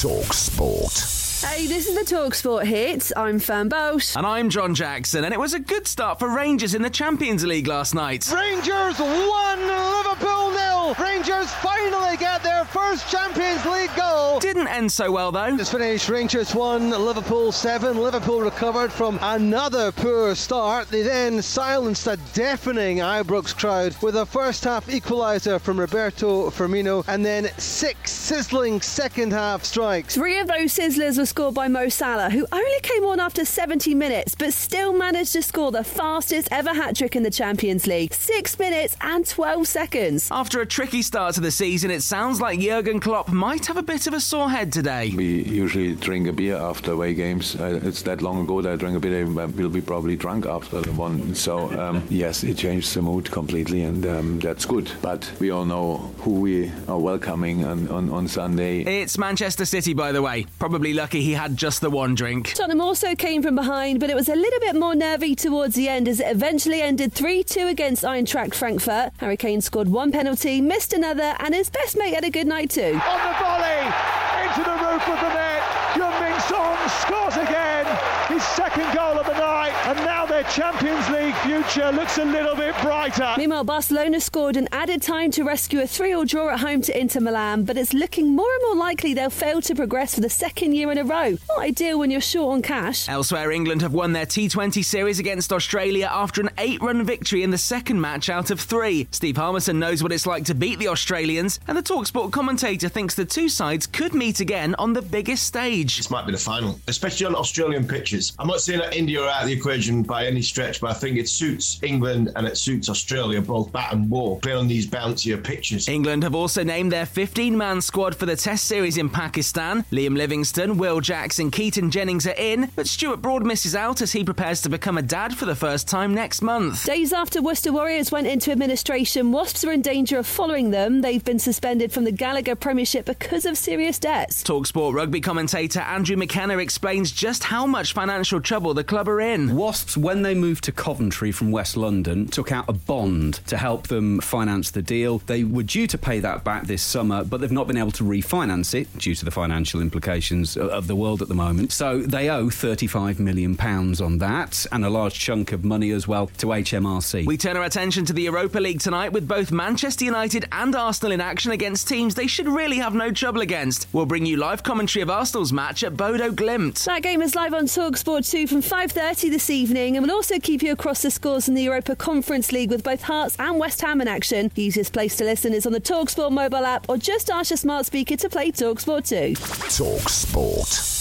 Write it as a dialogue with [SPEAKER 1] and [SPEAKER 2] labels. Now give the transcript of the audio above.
[SPEAKER 1] Talk Sport.
[SPEAKER 2] Hey, this is the Talksport hit. I'm Fern Bosch.
[SPEAKER 3] And I'm John Jackson, and it was a good start for Rangers in the Champions League last night.
[SPEAKER 4] Rangers 1, Liverpool nil. Rangers finally get their first Champions League goal.
[SPEAKER 3] Didn't end so well though.
[SPEAKER 4] It's finished Rangers 1, Liverpool 7. Liverpool recovered from another poor start. They then silenced a deafening Ibrox crowd with a first half equaliser from Roberto Firmino and then six sizzling second half strikes.
[SPEAKER 2] Three of those sizzlers were scored by Mo Salah, who only came on after 70 minutes, but still managed to score the fastest ever hat trick in the Champions League. Six minutes and 12 seconds.
[SPEAKER 3] After a tricky start to the season, it sounds like Jurgen Klopp might have a bit of a sore head today.
[SPEAKER 5] We usually drink a beer after away games. Uh, it's that long ago that I drank a beer. We'll be probably drunk after the one. So um, yes, it changed the mood completely, and um, that's good. But we all know who we are welcoming on, on, on Sunday.
[SPEAKER 3] It's Manchester City, by the way. Probably lucky he had just the one drink.
[SPEAKER 2] Tottenham also came from behind, but it was a little bit more nervy towards the end as it eventually ended 3 2 against Eintracht Frankfurt. Harry Kane scored one penalty, missed another, and his best mate had a good night too.
[SPEAKER 6] On the volley, into the roof of the net, Min Son scores again, his second goal of the night, and now their Champions League future looks a little bit brighter.
[SPEAKER 2] Meanwhile, Barcelona scored an added time to rescue a 3 0 draw at home to Inter Milan, but it's looking more and more likely they'll fail to progress for the second year in a row. Not ideal when you're short on cash.
[SPEAKER 3] Elsewhere, England have won their T20 series against Australia after an eight run victory in the second match out of three. Steve Harmison knows what it's like to beat the Australians, and the Talksport commentator thinks the two sides could meet again on the biggest stage.
[SPEAKER 7] This might be the final, especially on Australian pitches. I'm not saying that India are out of the equation by any stretch, but I think it suits England and it suits Australia, both bat and ball, playing on these bouncier pitches.
[SPEAKER 3] England have also named their 15 man squad for the Test series in Pakistan. Liam Livingstone, Will Jackson, Keaton Jennings are in, but Stuart Broad misses out as he prepares to become a dad for the first time next month.
[SPEAKER 2] Days after Worcester Warriors went into administration, Wasps are in danger of following them. They've been suspended from the Gallagher Premiership because of serious debts.
[SPEAKER 3] Talksport rugby commentator Andrew McKenna explains just how much financial trouble the club are in.
[SPEAKER 8] Wasps, when they moved to Coventry from West London, took out a bond to help them finance the deal. They were due to pay that back this summer, but they've not been able to refinance it due to the financial implications of the world at the moment. So they owe £35 million on that and a large chunk of money as well to HMRC.
[SPEAKER 3] We turn our attention to the Europa League tonight with both Manchester United and Arsenal in action against teams they should really have no trouble against. We'll bring you live commentary of Arsenal's match at Bodo Glimt.
[SPEAKER 2] That game is live on Talksport 2 from 5.30 this evening and we'll also keep you across the scores in the Europa Conference League with both Hearts and West Ham in action. The easiest place to listen is on the Talksport mobile app or just ask your smart speaker to play Talksport 2.
[SPEAKER 1] Talk Sport.